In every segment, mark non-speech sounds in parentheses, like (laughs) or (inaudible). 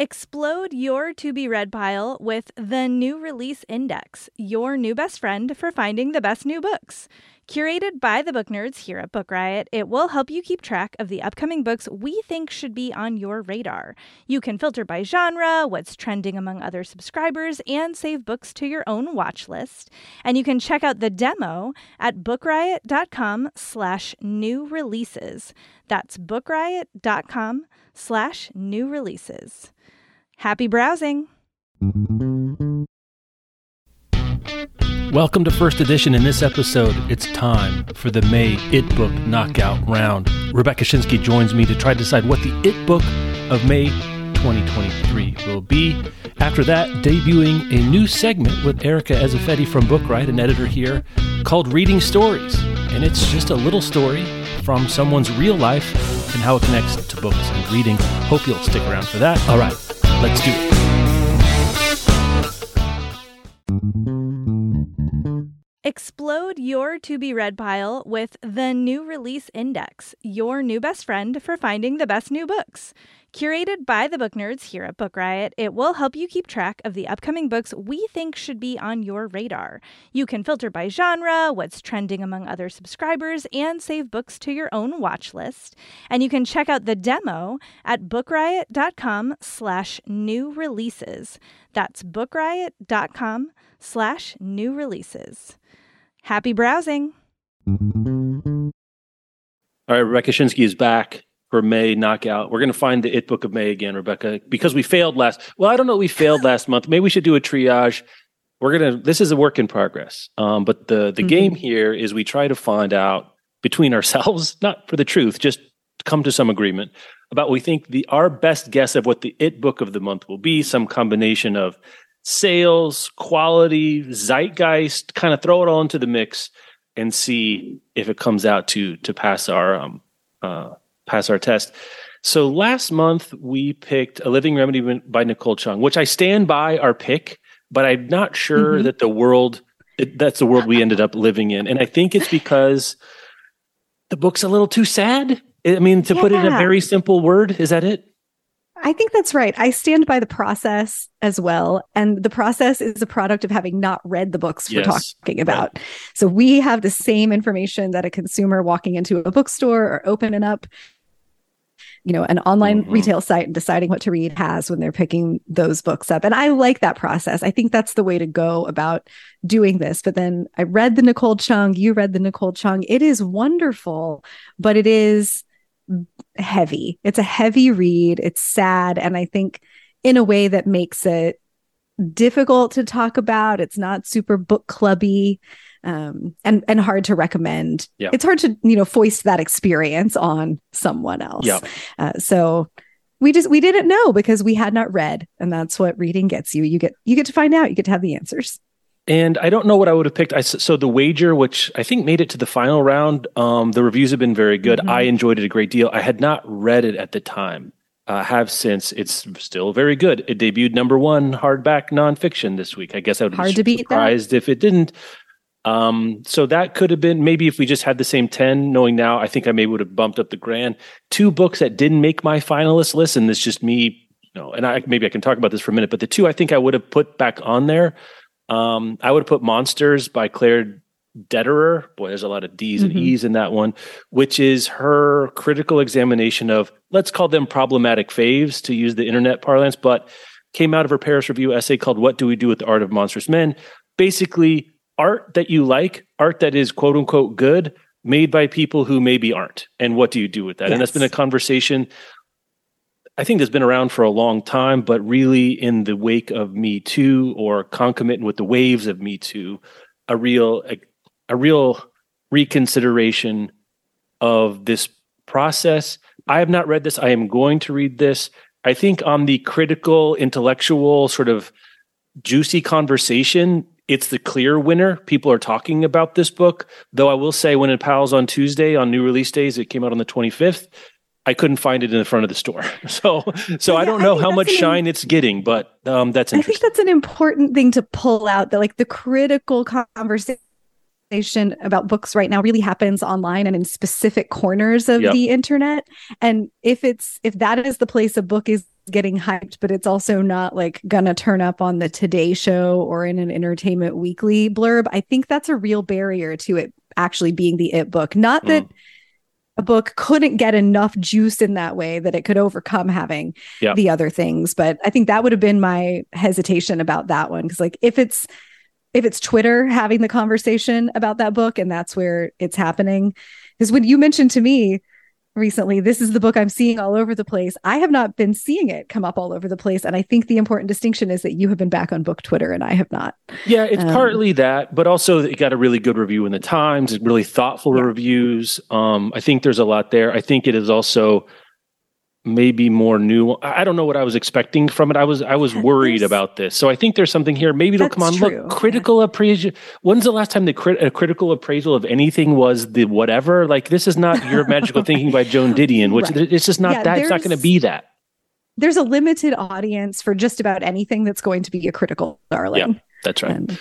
Explode your to be read pile with the New Release Index, your new best friend for finding the best new books. Curated by the book nerds here at Book Riot, it will help you keep track of the upcoming books we think should be on your radar. You can filter by genre, what's trending among other subscribers, and save books to your own watch list. And you can check out the demo at bookriot.com slash new releases. That's bookriot.com slash new releases. Happy browsing! Welcome to First Edition. In this episode, it's time for the May It Book Knockout Round. Rebecca Schinsky joins me to try to decide what the It Book of May 2023 will be. After that, debuting a new segment with Erica Ezeifedi from Book Riot, an editor here, called Reading Stories. And it's just a little story from someone's real life and how it connects to books and reading. Hope you'll stick around for that. All right, let's do it. Explode your to be read pile with the New Release Index, your new best friend for finding the best new books. Curated by the book nerds here at Book Riot, it will help you keep track of the upcoming books we think should be on your radar. You can filter by genre, what's trending among other subscribers, and save books to your own watch list. And you can check out the demo at bookriot.com slash new releases. That's bookriot.com slash new releases. Happy browsing. All right, Rebecca Schinsky is back for May knockout. We're going to find the It Book of May again, Rebecca, because we failed last. Well, I don't know. We failed last month. Maybe we should do a triage. We're gonna. This is a work in progress. Um, but the the mm-hmm. game here is we try to find out between (laughs) ourselves, not for the truth, just come to some agreement about what we think the our best guess of what the It Book of the month will be. Some combination of sales, quality, zeitgeist, kind of throw it all into the mix and see if it comes out to to pass our um, uh, pass our test. So last month we picked a living remedy by Nicole Chung, which I stand by our pick, but I'm not sure mm-hmm. that the world it, that's the world we ended up living in, and I think it's because the book's a little too sad. I mean, to yeah. put it in a very simple word, is that it? I think that's right. I stand by the process as well. And the process is a product of having not read the books yes. we're talking about. Right. So we have the same information that a consumer walking into a bookstore or opening up, you know, an online mm-hmm. retail site and deciding what to read has when they're picking those books up. And I like that process. I think that's the way to go about doing this. But then I read the Nicole Chung, you read the Nicole Chung. It is wonderful, but it is heavy. It's a heavy read. It's sad. And I think in a way that makes it difficult to talk about. It's not super book clubby um, and and hard to recommend. Yeah. It's hard to you know foist that experience on someone else. Yeah. Uh, so we just we didn't know because we had not read, and that's what reading gets you. You get you get to find out. You get to have the answers. And I don't know what I would have picked. I, so the wager, which I think made it to the final round, um, the reviews have been very good. Mm-hmm. I enjoyed it a great deal. I had not read it at the time. Uh, have since. It's still very good. It debuted number one hardback nonfiction this week. I guess I would Hard be surprised if it didn't. Um, so that could have been maybe if we just had the same 10, knowing now, I think I maybe would have bumped up the grand. Two books that didn't make my finalist list, and it's just me, you know, and I maybe I can talk about this for a minute, but the two I think I would have put back on there um, I would put Monsters by Claire Dederer. Boy, there's a lot of D's and mm-hmm. E's in that one, which is her critical examination of, let's call them problematic faves to use the internet parlance, but came out of her Paris Review essay called What Do We Do with the Art of Monstrous Men? Basically, art that you like, art that is quote unquote good, made by people who maybe aren't. And what do you do with that? Yes. And that's been a conversation I think that's been around for a long time, but really in the wake of Me Too or concomitant with the waves of Me Too, a real a, a real reconsideration of this process. I have not read this. I am going to read this. I think on the critical, intellectual, sort of juicy conversation, it's the clear winner. People are talking about this book. Though I will say, when it pals on Tuesday on new release days, it came out on the 25th. I couldn't find it in the front of the store. (laughs) So, so yeah, I don't know how much shine it's getting, but um, that's interesting. I think that's an important thing to pull out that like the critical conversation about books right now really happens online and in specific corners of yep. the internet and if it's if that is the place a book is getting hyped but it's also not like gonna turn up on the today show or in an entertainment weekly blurb i think that's a real barrier to it actually being the it book not that mm. A book couldn't get enough juice in that way that it could overcome having the other things. But i think that would have been my hesitation about that one. Because like if it's if it's Twitter having the conversation about that book and that's where it's happening. Because when you mentioned to me recently, this is the book I'm seeing all over the place. I have not been seeing it come up all over the place. And I think the important distinction is that you have been back on book Twitter and I have not. Yeah, it's um, partly that, but also it got a really good review in the Times, really thoughtful yeah. reviews. Um, I think there's a lot there. I think it is also maybe more new. I don't know what I was expecting from it. I was I was worried about this. So I think there's something here. Maybe it'll come on. True. Look, critical yeah. appraisal. When's the last time the crit- a critical appraisal of anything was the whatever? Like this is not your magical thinking by Joan Didion, which (laughs) right. it's just not yeah, that. It's not going to be that. There's a limited audience for just about anything that's going to be a critical darling. Yeah, that's right. And,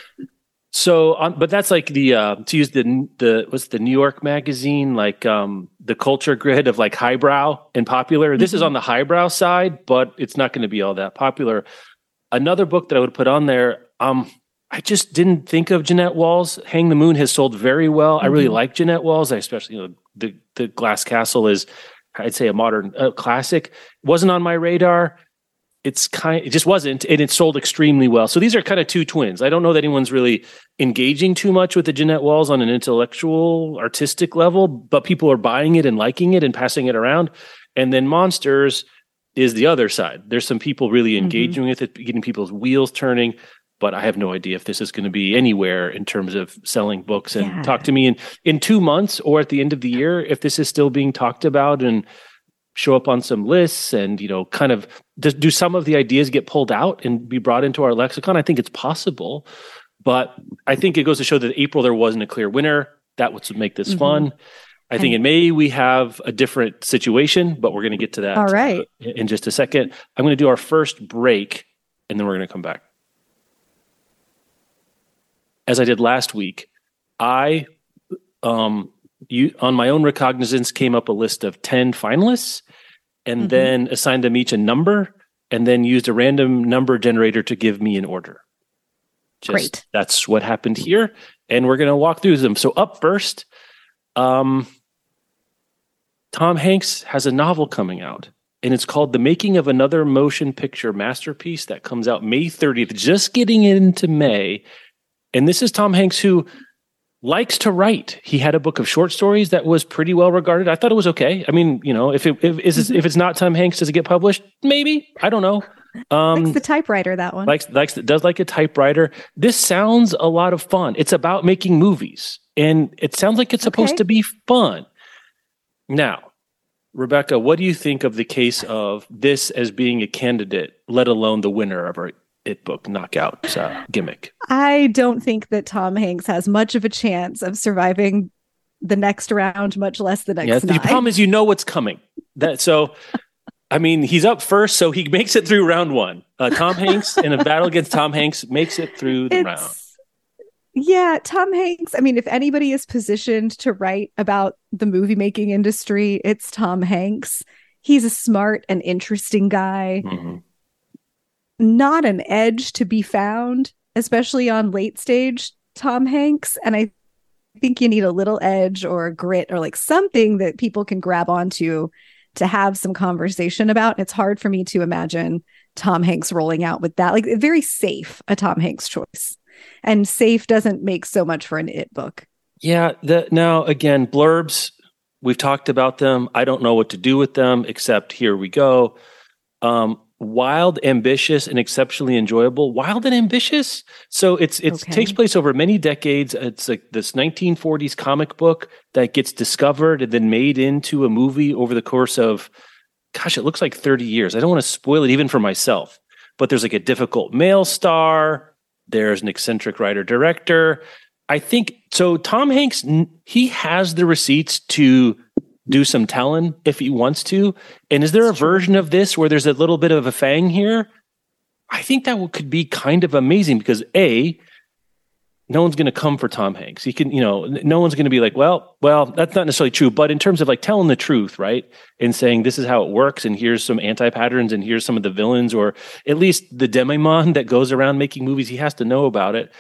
so, um, but that's like the uh, to use the the what's the New York Magazine like um, the culture grid of like highbrow and popular. Mm-hmm. This is mm-hmm. on the highbrow side, but it's not going to be all that popular. Another book that I would put on there. Um, I just didn't think of Jeannette Walls. Hang the Moon has sold very well. Mm-hmm. I really mm-hmm. like Jeannette Walls. I especially you know the the Glass Castle is I'd say a modern uh, classic. Wasn't on my radar it's kind it just wasn't and it sold extremely well so these are kind of two twins i don't know that anyone's really engaging too much with the jeannette walls on an intellectual artistic level but people are buying it and liking it and passing it around and then monsters is the other side there's some people really mm-hmm. engaging mm-hmm. with it getting people's wheels turning but i have no idea if this is going to be anywhere in terms of selling books and yeah. talk to me in in two months or at the end of the year if this is still being talked about and show up on some lists and you know kind of do some of the ideas get pulled out and be brought into our lexicon? I think it's possible but i think it goes to show that april there wasn't a clear winner. That would make this mm-hmm. fun. I think in may we have a different situation but we're going to get to that all right. in just a second. I'm going to do our first break and then we're going to come back. As i did last week i um you on my own recognizance came up a list of 10 finalists and mm-hmm. then assigned them each a number and then used a random number generator to give me an order. Just, Great. That's what happened here. And we're going to walk through them. So, up first, um, Tom Hanks has a novel coming out, and it's called The Making of Another Motion Picture Masterpiece that comes out May 30th, just getting into May. And this is Tom Hanks, who likes to write. He had a book of short stories that was pretty well regarded. I thought it was okay. I mean, you know, if it if, is, if it's not Tom Hanks, does it get published? Maybe. I don't know. Um, likes the typewriter. That one likes likes does like a typewriter. This sounds a lot of fun. It's about making movies, and it sounds like it's supposed okay. to be fun. Now, Rebecca, what do you think of the case of this as being a candidate, let alone the winner of our it book knockout uh, gimmick. I don't think that Tom Hanks has much of a chance of surviving the next round, much less the next. Yeah, the problem is you know what's coming. That so. I mean, he's up first, so he makes it through round one. Uh, Tom Hanks in a battle against Tom Hanks makes it through the it's, round. Yeah, Tom Hanks. I mean, if anybody is positioned to write about the movie making industry, it's Tom Hanks. He's a smart and interesting guy. Mm-hmm not an edge to be found, especially on late stage Tom Hanks. And I think you need a little edge or grit or like something that people can grab onto to have some conversation about. It's hard for me to imagine Tom Hanks rolling out with that. Like very safe, a Tom Hanks choice. And safe doesn't make so much for an it book. Yeah. The, now, again, blurbs, we've talked about them. I don't know what to do with them, except here we go. Um, wild, ambitious, and exceptionally enjoyable. Wild and ambitious. So it's it okay. takes place over many decades. It's like this 1940s comic book that gets discovered and then made into a movie over the course of, gosh, it looks like 30 years. I don't want to spoil it even for myself. But there's like a difficult male star. There's an eccentric writer director. I think so. Tom Hanks, he has the receipts to do some telling if he wants to. And is there a version of this where there's a little bit of a fang here? I think that could be kind of amazing because A, no one's going to come for Tom Hanks. He can, you know, no one's going to be like, well, well, that's not necessarily true. But in terms of like telling the truth, right, and saying this is how it works, and here's some anti patterns, and here's some of the villains, or at least the demimonde that goes around making movies, he has to know about it.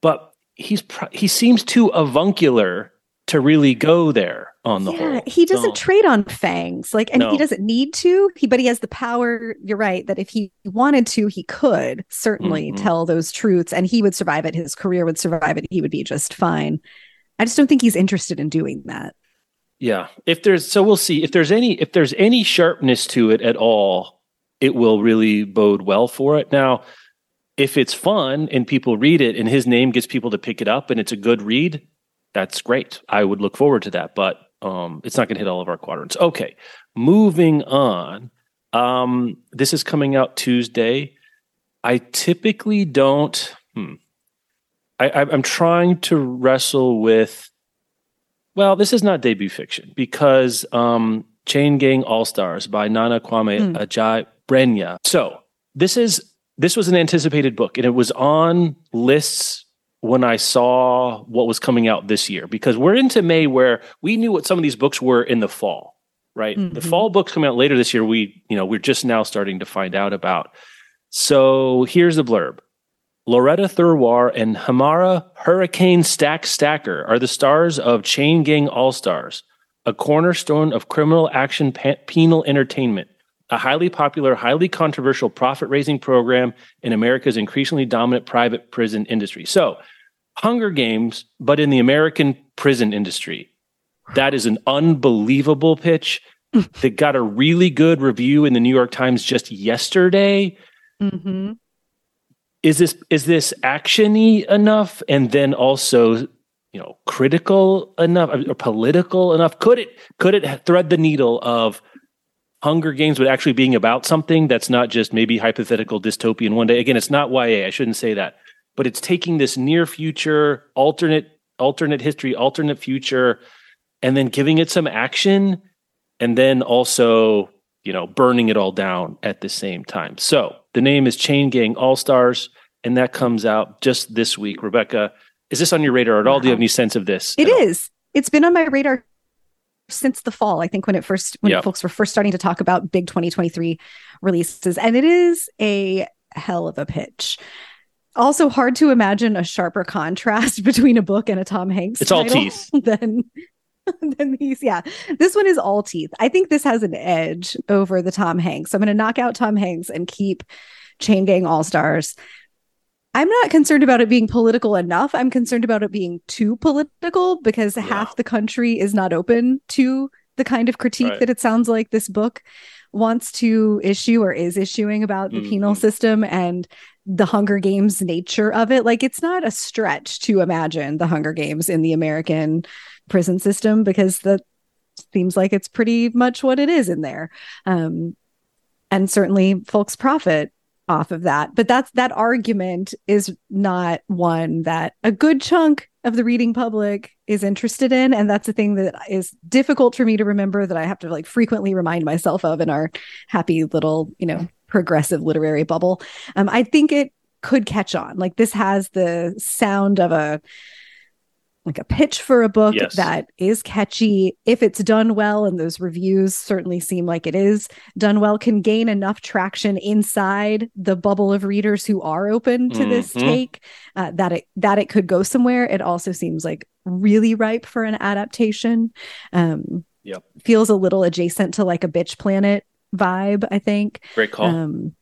But he's he seems too avuncular to really go there on the yeah, whole. He doesn't trade on fangs. Like and no. he doesn't need to. He but he has the power, you're right, that if he wanted to, he could certainly mm-hmm. tell those truths and he would survive it. His career would survive it. He would be just fine. I just don't think he's interested in doing that. Yeah. If there's so we'll see. If there's any if there's any sharpness to it at all, it will really bode well for it. Now, if it's fun and people read it and his name gets people to pick it up and it's a good read, that's great. I would look forward to that, but um, it's not going to hit all of our quadrants. Okay, moving on. Um, this is coming out Tuesday. I typically don't. Hmm, I, I'm trying to wrestle with. Well, this is not debut fiction because um, Chain Gang All Stars by Nana Kwame mm. Ajay Brenya. So this is this was an anticipated book, and it was on lists when I saw what was coming out this year because we're into May where we knew what some of these books were in the fall, right? Mm-hmm. The fall books coming out later this year, we, you know, we're just now starting to find out about. So here's the blurb. Loretta Thurwar and Hamara Hurricane Stack Stacker are the stars of Chain Gang All Stars, a cornerstone of criminal action penal entertainment a highly popular, highly controversial profit raising program in America's increasingly dominant private prison industry. So, Hunger Games, but in the American prison industry. That is an unbelievable pitch (laughs) that got a really good review in the New York Times just yesterday. Mm-hmm. Is this is this actiony enough, and then also you know critical enough or political enough? Could it could it thread the needle of Hunger Games, but actually being about something that's not just maybe hypothetical dystopian one day. Again, it's not YA. I shouldn't say that, but it's taking this near future, alternate, alternate history, alternate future, and then giving it some action, and then also, you know, burning it all down at the same time. So the name is Chain Gang All Stars, and that comes out just this week. Rebecca, is this on your radar at all? Do you have any sense of this? It is. It's been on my radar since the fall. I think when it first when yep. folks were first starting to talk about big 2023 releases, and it is a hell of a pitch. Also, hard to imagine a sharper contrast (laughs) between a book and a Tom Hanks. It's all teeth. (laughs) Than than these. Yeah, this one is all teeth. I think this has an edge over the Tom Hanks. So I'm going to knock out Tom Hanks and keep Chain Gang All Stars. I'm not concerned about it being political enough. I'm concerned about it being too political because yeah. half the country is not open to the kind of critique right. that it sounds like this book wants to issue or is issuing about the mm-hmm. penal system and the Hunger Games nature of it. Like it's not a stretch to imagine the Hunger Games in the American prison system because that seems like it's pretty much what it is in there. Um, and certainly folks profit off of that. But that's that argument is not one that a good chunk of the reading public is interested in. And that's a thing that is difficult for me to remember that I have to like frequently remind myself of in our happy little, you know, progressive literary bubble. Um, I think it could catch on. Like this has the sound of a like a pitch for a book yes. that is catchy. If it's done well and those reviews certainly seem like it is done well can gain enough traction inside the bubble of readers who are open to mm-hmm. this take uh, that it that it could go somewhere. It also seems like really ripe for an adaptation. Um yep. feels a little adjacent to like a bitch planet vibe i think. Great call. Um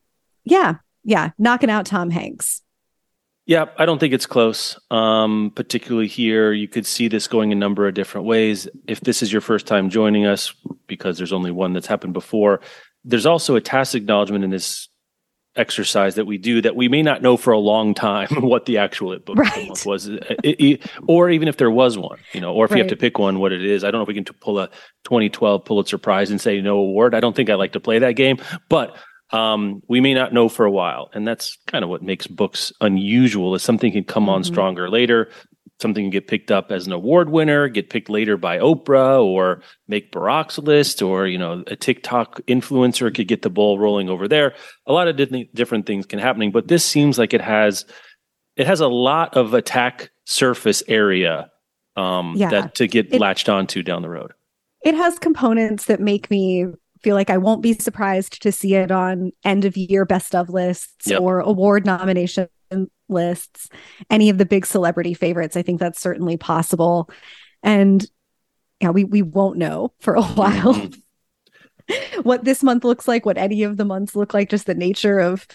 yeah yeah. Knocking out tom hanks yeah, I don't think it's close. Um, particularly here, you could see this going a number of different ways. If this is your first time joining us, because there's only one that's happened before, there's also a tacit acknowledgement in this exercise that we do that we may not know for a long time (laughs) what the actual book right. was, it, it, or even if there was one, you know, or if right. you have to pick one, what it is. I don't know if we can pull a 2012 Pulitzer Prize and say no award. I don't think I like to play that game, but um, we may not know for a while. And that's kind of what makes books unusual is something can come on mm-hmm. stronger later. Something can get picked up as an award winner, get picked later by Oprah or make Barack's list, or, you know, a TikTok influencer could get the ball rolling over there. A lot of different, different things can happening, but this seems like it has it has a lot of attack surface area um, yeah. that to get it, latched onto down the road. It has components that make me feel like I won't be surprised to see it on end of year best of lists yep. or award nomination lists, any of the big celebrity favorites. I think that's certainly possible. And yeah, we we won't know for a (laughs) while mm-hmm. what this month looks like, what any of the months look like, just the nature of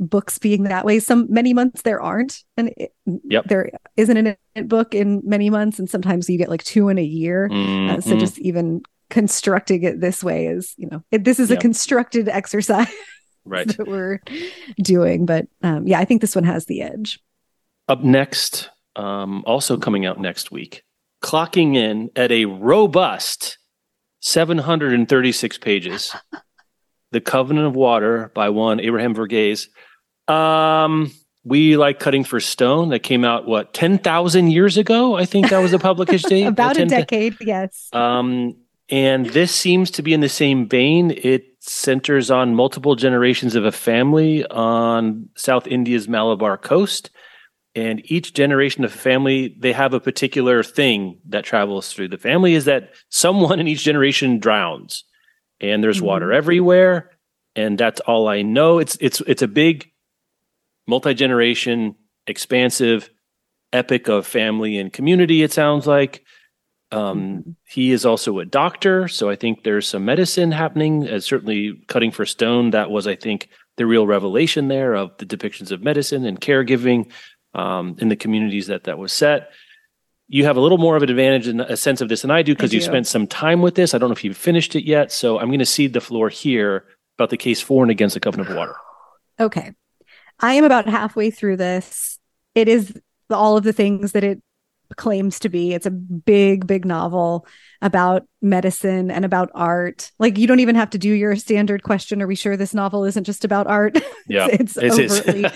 books being that way. Some many months there aren't, and it, yep. there isn't an book in many months, and sometimes you get like two in a year. Mm-hmm. Uh, so just even constructing it this way is, you know, it, this is yep. a constructed exercise. (laughs) Right. that we're doing. But um, yeah, I think this one has the edge. Up next, um, also coming out next week, clocking in at a robust 736 pages. (laughs) the Covenant of Water by one Abraham Verghese. Um, we like cutting for stone that came out what 10,000 years ago I think that was a publication (laughs) date about a decade yes um and this seems to be in the same vein. It centers on multiple generations of a family on South India's Malabar coast. And each generation of a family they have a particular thing that travels through the family is that someone in each generation drowns. And there's mm-hmm. water everywhere. And that's all I know. It's it's it's a big multi generation, expansive epic of family and community, it sounds like. Um, mm-hmm. he is also a doctor, so I think there's some medicine happening. As certainly cutting for stone, that was, I think, the real revelation there of the depictions of medicine and caregiving um, in the communities that that was set. You have a little more of an advantage and a sense of this than I do because you spent some time with this. I don't know if you've finished it yet, so I'm going to cede the floor here about the case for and against the covenant of water. Okay. I am about halfway through this. It is all of the things that it claims to be. It's a big, big novel about medicine and about art. Like you don't even have to do your standard question. Are we sure this novel isn't just about art? (laughs) Yeah, it's, it's overtly. (laughs)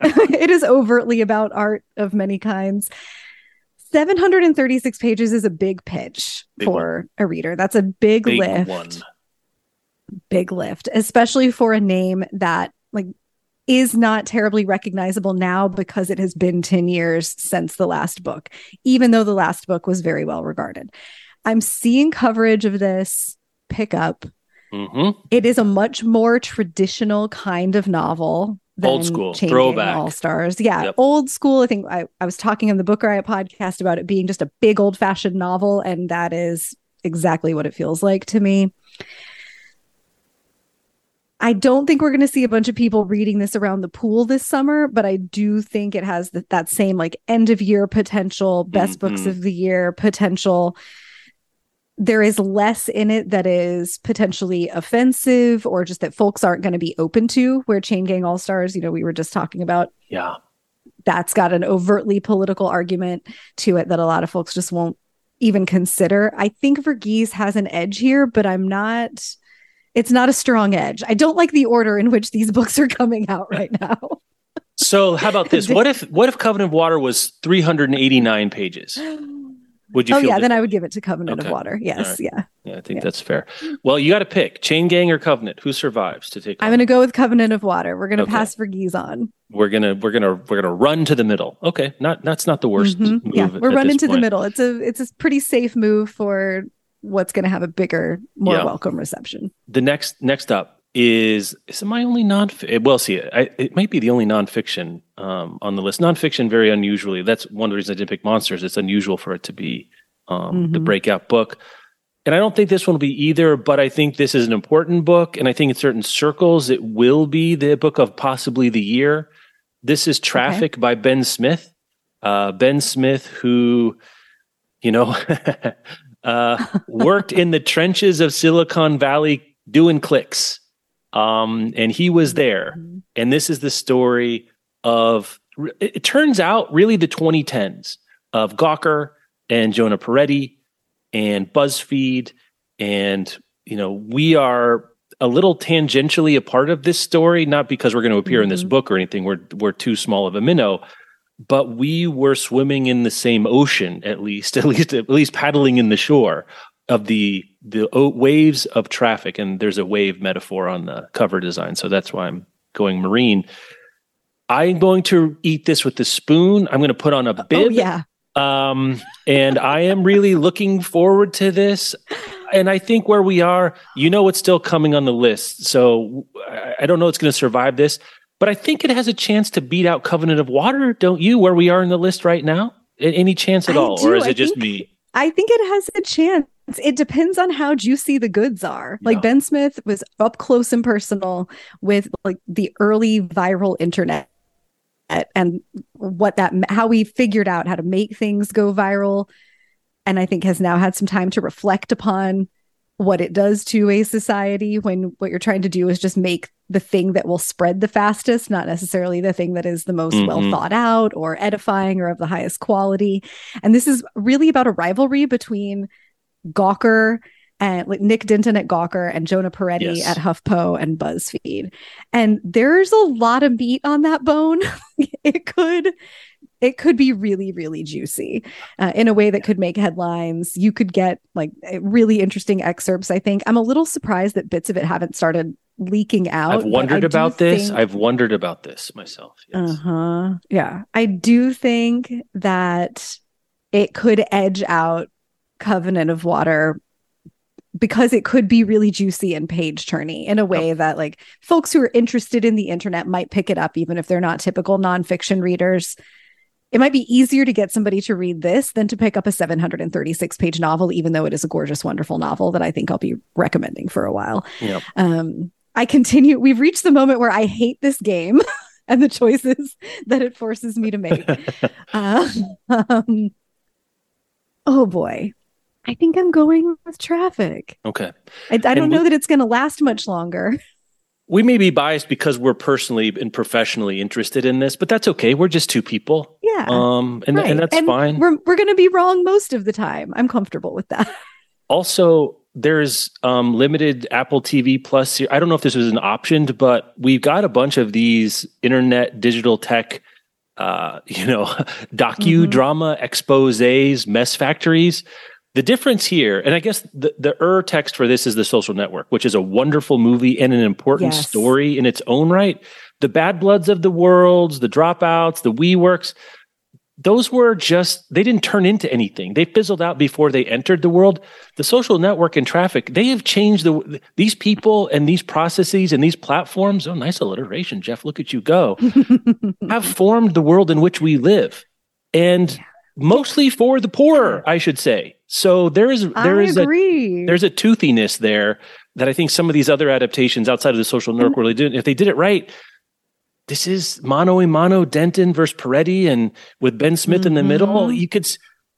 (laughs) it is overtly about art of many kinds. 736 pages is a big pitch big for one. a reader. That's a big, big lift. One. Big lift, especially for a name that like is not terribly recognizable now because it has been 10 years since the last book, even though the last book was very well regarded. I'm seeing coverage of this pick up. Mm-hmm. It is a much more traditional kind of novel old school throwback all stars yeah yep. old school i think I, I was talking on the book riot podcast about it being just a big old fashioned novel and that is exactly what it feels like to me I don't think we're going to see a bunch of people reading this around the pool this summer, but I do think it has the, that same like end of year potential, best mm-hmm. books of the year potential. There is less in it that is potentially offensive or just that folks aren't going to be open to. Where Chain Gang All Stars, you know, we were just talking about. Yeah. That's got an overtly political argument to it that a lot of folks just won't even consider. I think Verghese has an edge here, but I'm not it's not a strong edge. I don't like the order in which these books are coming out right now. so how about this? (laughs) What if what if Covenant of Water was 389 pages? Would you? Oh yeah, then I would give it to Covenant okay. of Water. Yes, right. yeah. Yeah, I think yeah. that's fair. Well, you got to pick Chain Gang or Covenant. Who survives to take? I'm going to go with Covenant of Water. We're going to okay. pass Verghese on. We're gonna we're gonna we're gonna run to the middle. Okay, not that's not the worst. Mm-hmm. yeah, we're running to the middle. It's a it's a pretty safe move for what's going to have a bigger, more yeah. welcome reception. The next next up is is my only non well see I, it might be the only nonfiction um, on the list. Nonfiction very unusually. That's one of the reasons I didn't pick monsters. It's unusual for it to be um, mm-hmm. the breakout book. And I don't think this one will be either, but I think this is an important book. And I think in certain circles, it will be the book of possibly the year. This is Traffic okay. by Ben Smith. Uh, ben Smith, who, you know, (laughs) uh, worked in the trenches of Silicon Valley doing clicks. Um, and he was there. Mm-hmm. And this is the story of, it turns out, really the 2010s of Gawker and Jonah Peretti and BuzzFeed. And, you know, we are a little tangentially a part of this story, not because we're going to appear mm-hmm. in this mm-hmm. book or anything. We're, we're too small of a minnow, but we were swimming in the same ocean at least (laughs) at least at least paddling in the shore of the the waves of traffic and there's a wave metaphor on the cover design so that's why i'm going marine I'm going to eat this with the spoon. I'm going to put on a oh, bib. Oh, yeah. Um, and I am really looking forward to this. And I think where we are, you know, it's still coming on the list. So I don't know it's going to survive this, but I think it has a chance to beat out Covenant of Water, don't you? Where we are in the list right now, any chance at I all, do. or is it I just think, me? I think it has a chance. It depends on how juicy the goods are. Like Ben Smith was up close and personal with like the early viral internet and what that how we figured out how to make things go viral and i think has now had some time to reflect upon what it does to a society when what you're trying to do is just make the thing that will spread the fastest not necessarily the thing that is the most mm-hmm. well thought out or edifying or of the highest quality and this is really about a rivalry between gawker and like Nick Denton at Gawker and Jonah Peretti yes. at HuffPo and BuzzFeed. And there's a lot of meat on that bone. (laughs) it could it could be really really juicy uh, in a way that could make headlines. You could get like really interesting excerpts i think. I'm a little surprised that bits of it haven't started leaking out i've wondered about this. think... i've wondered about this myself yes. uh-huh. Yeah. I do think that it could edge out covenant of water because it could be really juicy and page turny in a way that like folks who are interested in the internet might pick it up even if they're not typical nonfiction readers it might be easier to get somebody to read this than to pick up a 736 page novel even though it is a gorgeous wonderful novel that i think i'll be recommending for a while yep. um, i continue we've reached the moment where i hate this game (laughs) and the choices that it forces me to make uh, (laughs) um, oh boy I think I'm going with traffic. Okay. I, I don't know that it's going to last much longer. We may be biased because we're personally and professionally interested in this, but that's okay. We're just two people. Yeah. Um, and, right. and that's and fine. We're, we're going to be wrong most of the time. I'm comfortable with that. (laughs) Also, there's um, limited Apple TV Plus. I don't know if this was an option, but we've got a bunch of these internet digital tech, uh, (laughs) you know, docu drama mm-hmm. exposés, mess factories the difference here, and I guess the, the er text for this is the social network, which is a wonderful movie and an important yes. story in its own right. The bad bloods of the worlds, the dropouts, the We Works, those were just they didn't turn into anything. They fizzled out before they entered the world. The social network and traffic, they have changed the these people and these processes and these platforms. Oh, nice alliteration, Jeff. Look at you go. (laughs) have formed the world in which we live. And mostly for the poor, I should say. So there is there I is agree. a there's a toothiness there that I think some of these other adaptations outside of the social network mm-hmm. really do. If they did it right, this is mano a mano Denton versus Peretti, and with Ben Smith mm-hmm. in the middle, mm-hmm. you could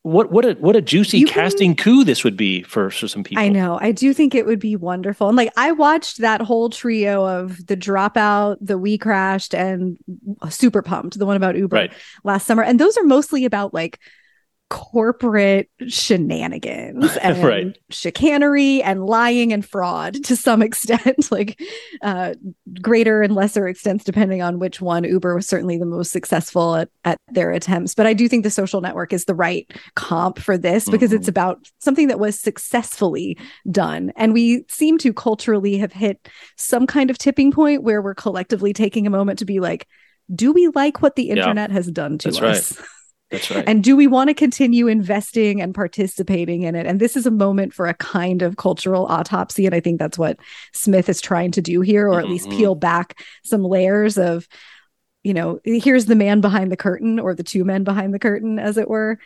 what what a what a juicy you casting can, coup this would be for, for some people. I know. I do think it would be wonderful. And like I watched that whole trio of the dropout, the we crashed, and super pumped, the one about Uber right. last summer. And those are mostly about like corporate shenanigans (laughs) and right. chicanery and lying and fraud to some (laughs) extent like uh, greater and lesser extents depending on which one uber was certainly the most successful at, at their attempts but i do think the social network is the right comp for this because mm-hmm. it's about something that was successfully done and we seem to culturally have hit some kind of tipping point where we're collectively taking a moment to be like do we like what the internet yeah, has done to us right. (laughs) That's right. And do we want to continue investing and participating in it? And this is a moment for a kind of cultural autopsy. And I think that's what Smith is trying to do here, or at mm-hmm. least peel back some layers of, you know, here's the man behind the curtain or the two men behind the curtain, as it were.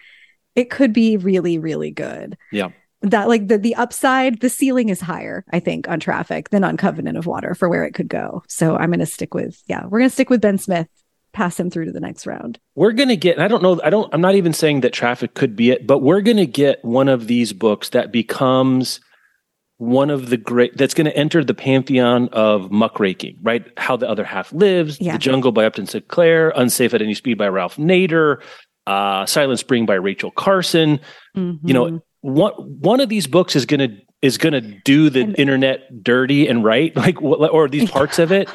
It could be really, really good. Yeah that like the the upside the ceiling is higher i think on traffic than on covenant of water for where it could go so i'm going to stick with yeah we're going to stick with ben smith pass him through to the next round. We're going to get, I don't know, I don't, I'm not even saying that traffic could be it, but we're going to get one of these books that becomes one of the great, that's going to enter the pantheon of muckraking, right? How the Other Half Lives, yeah. The Jungle by Upton Sinclair, Unsafe at Any Speed by Ralph Nader, uh, Silent Spring by Rachel Carson. Mm-hmm. You know, mm-hmm. one, one of these books is going to, is going to do the and, internet dirty and right, (laughs) like, or these parts of it.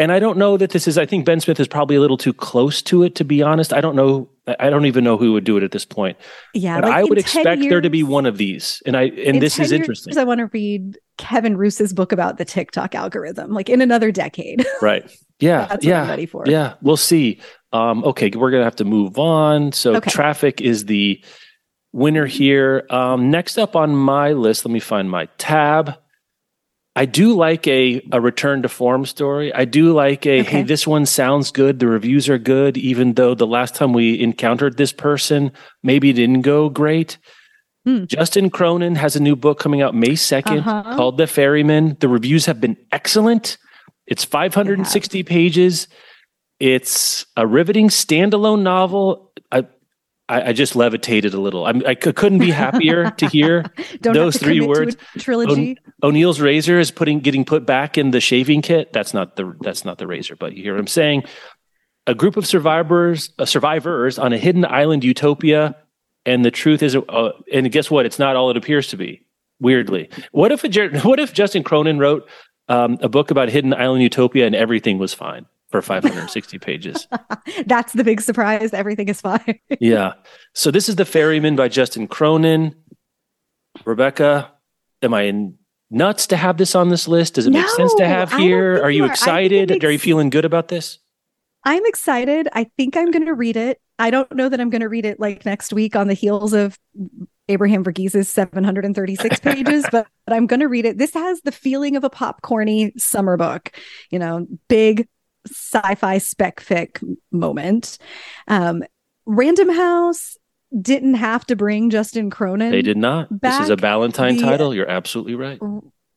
And I don't know that this is. I think Ben Smith is probably a little too close to it, to be honest. I don't know. I don't even know who would do it at this point. Yeah, but like I would expect years, there to be one of these, and I and this is interesting. I want to read Kevin Roose's book about the TikTok algorithm, like in another decade. (laughs) right. Yeah, That's what yeah, I'm ready for. yeah. We'll see. Um, okay, we're gonna have to move on. So Okay. traffic is the winner here. Um, next up on my list, let me find my tab. I do like a a return to form story. I do like a Okay. hey, this one sounds good. The reviews are good, even though the last time we encountered this person, maybe it didn't go great. Hmm. Justin Cronin has a new book coming out May 2nd Uh-huh. called The Ferryman. The reviews have been excellent. It's 560 pages. It's a riveting standalone novel. I, I, I just levitated a little. I'm, I c- couldn't be happier to hear (laughs) Those to three words. trilogy. O'Neill's razor is putting getting put back in the shaving kit. That's not the that's not the razor, but you hear what I'm saying. A group of survivors uh, survivors on a hidden island utopia, and the truth is, uh, and guess what? It's not all it appears to be. Weirdly, what if a, (laughs) what if Justin Cronin wrote um, a book about hidden island utopia and everything was fine for 560 pages? (laughs) That's the big surprise. Everything is fine. (laughs) yeah. So this is the Ferryman by Justin Cronin. Rebecca, am I in nuts to have this on this list? Does it make sense to have here? Are you you are. I think it excited? makes- Are you feeling good about this? I'm excited. I think I'm going to read it. I don't know that I'm going to read it like next week on the heels of Abraham Verghese's 736 (laughs) pages, but, but I'm going to read it. This has the feeling of a popcorny summer book, you know, big sci-fi spec fic moment. Um, Random House didn't have to bring Justin Cronin. They did not. This is a Valentine the- title. You're absolutely right.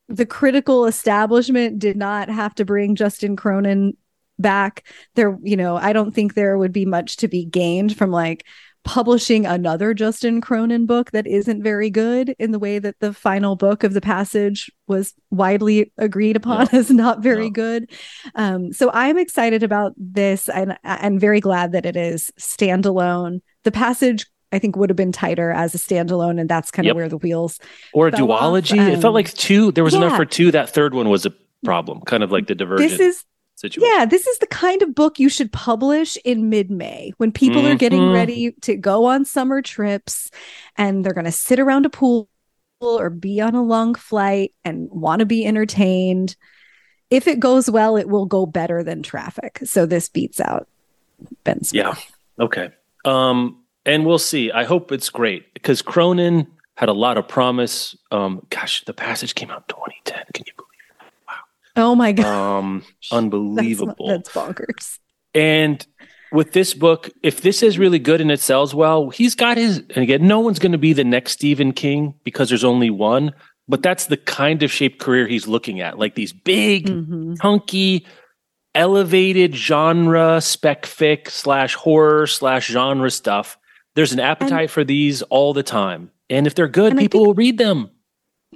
the critical establishment did not have to bring Justin Cronin back. There, you know, I don't think there would be much to be gained from like publishing another Justin Cronin book that isn't very good in the way that the final book of the passage was widely agreed upon (laughs) as not very No. good. Um, so I'm excited about this and I'm very glad that it is standalone. The passage I think would have been tighter as a standalone, and that's kind of Yep. where the wheels Or a duology. it felt um, like two. There was enough for two. That third one was a problem, kind of like the divergent this is situation. Yeah, this is the kind of book you should publish in mid May when people are getting Mhm. ready to go on summer trips and they're going to sit around a pool or be on a long flight and want to be entertained. If it goes well, it will go better than traffic. So this beats out Ben Smith. Yeah. Okay. Um, and we'll see. I hope it's great because Cronin had a lot of promise. Um, gosh, the passage came out 2010. Can you Oh my? God. Um, (laughs) That's not- unbelievable. That's, bonkers. And with this book, if this is really good and it sells well, he's got his. And again, no one's going to be the next Stephen King because there's only one. But that's the kind of shaped career he's looking at, like these big, Mhm. chunky, elevated genre spec fic slash horror slash genre stuff. There's an appetite for these all the time, and if they're good, people think- will read them.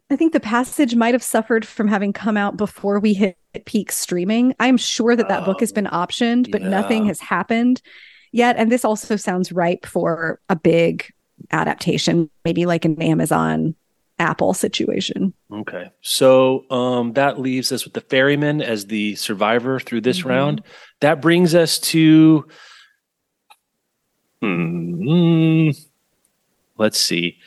I think the passage might have suffered from having come out before we hit peak streaming. I'm sure that that book has Oh, been optioned, but nothing has happened yet. And this also sounds ripe for a big adaptation, maybe like an Amazon Apple situation. Okay, so um, that leaves us with the ferryman as the survivor through this Mhm. round. That brings us to. Hmm, let's see.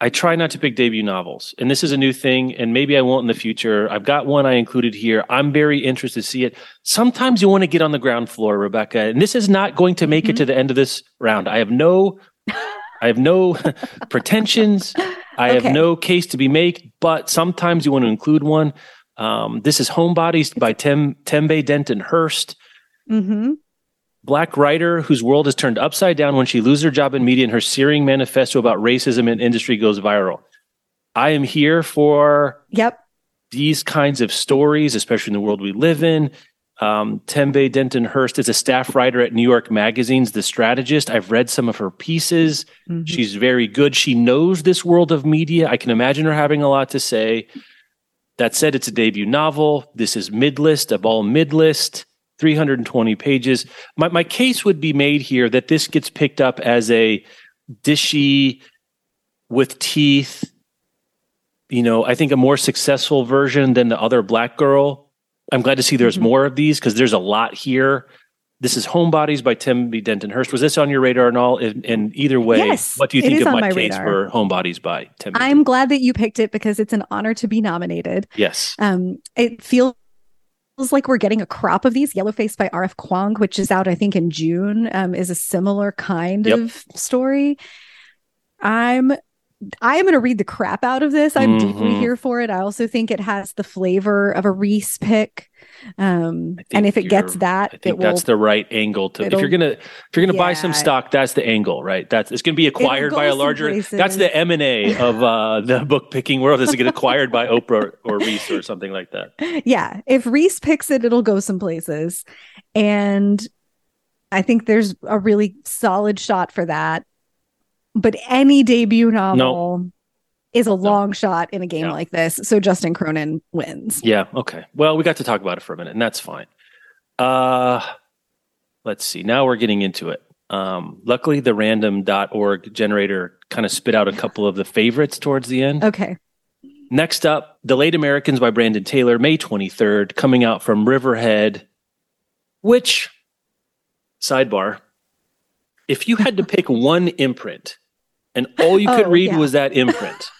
I try not to pick debut novels, and this is a new thing, and maybe I won't in the future. I've got one I included here. I'm very interested to see it. Sometimes you want to get on the ground floor, Rebecca, and this is not going to make it Mhm. to the end of this round. I have no, I have no (laughs) pretensions. I have no case to be made, but sometimes you want to include one. Um, this is Homebodies by Tem, Tembe Denton Hurst. hmm Black writer whose world is turned upside down when she loses her job in media and her searing manifesto about racism in industry goes viral. I am here for Yep. these kinds of stories, especially in the world we live in. Um, Tembe Denton Hurst is a staff writer at New York Magazine's The Strategist. I've read some of her pieces. Mhm. She's very good. She knows this world of media. I can imagine her having a lot to say. That said, it's a debut novel. This is mid list of all mid list, 320 pages. My, my case would be made here that this gets picked up as a dishy with teeth. You know, I think a more successful version than the other Black Girl. I'm glad to see there's Mhm. more of these because there's a lot here. This is Homebodies by Tembe Denton Hurst. Was this on your radar and all? And, and either way, Yes, what do you think of my, my case for Homebodies by Tim? I'm glad that you picked it because it's an honor to be nominated. yes. Um, it feels like we're getting a crop of these. Yellowface by R.F. Kuang, which is out, I think, in June, um, is a similar kind yep. of story. I'm I am going to read the crap out of this. I'm mm-hmm. deeply here for it. I also think it has the flavor of a Reese pick. Um, and if it gets that, I think that's the right angle to. If you're gonna if you're gonna yeah, buy some stock, that's the angle, right? That's it's gonna be acquired by a larger. That's the M and A (laughs) of uh, the book picking world. Is it get acquired by Oprah or Reese or something like that? Yeah, if Reese picks it, it'll go some places, and I think there's a really solid shot for that but any debut novel is a long shot in a game yeah. like this. So Justin Cronin wins. Yeah. Okay. Well, we got to talk about it for a minute, and that's fine. Uh, let's see. Now we're getting into it. Um, luckily, the random.org generator kind of spit out a couple of the favorites towards the end. Okay. Next up, the Late Americans by Brandon Taylor, May 23rd, coming out from Riverhead, which, sidebar, if you had to pick one imprint and all you could oh, read yeah. was that imprint.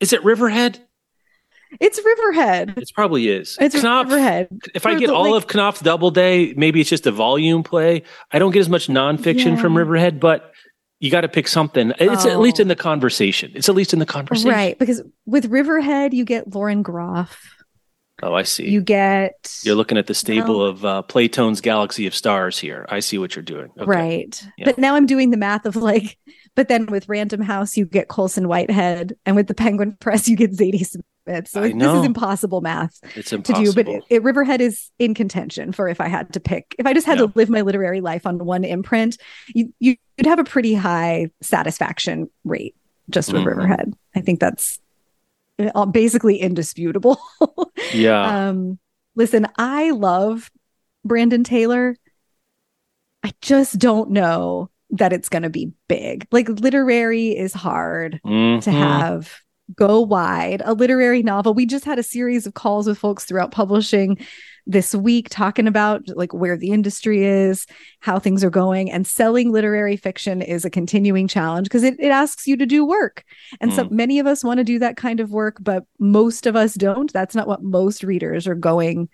Is it Riverhead? It's Riverhead. It probably is. It's Knopf, Riverhead. If I get all like, of Knopf's Doubleday, maybe it's just a volume play. I don't get as much nonfiction yeah. from Riverhead, but you got to pick something. It's oh. at least in the conversation. It's at least in the conversation. Right. Because with Riverhead, you get Lauren Groff. Oh, I see. You get. You're looking at the stable well, of uh, Platone's Galaxy of Stars here. I see what you're doing. Okay. Right. Yeah. But now I'm doing the math of like but then with Random House, you get Colson Whitehead, and with the Penguin Press, you get Zadie Smith. So this is impossible math it's impossible. to do. But it, it, Riverhead is in contention for if I had to pick. If I just had yeah. to live my literary life on one imprint, you you'd have a pretty high satisfaction rate just with mm-hmm. Riverhead. I think that's uh, basically indisputable. (laughs) yeah. Um, listen, I love Brandon Taylor. I just don't know that it's going to be big. Like literary is hard mm-hmm. to have go wide. A literary novel. We just had a series of calls with folks throughout publishing this week talking about like where the industry is, how things are going, and selling literary fiction is a continuing challenge because it, it asks you to do work. And mm. so many of us want to do that kind of work, but most of us don't. That's not what most readers are going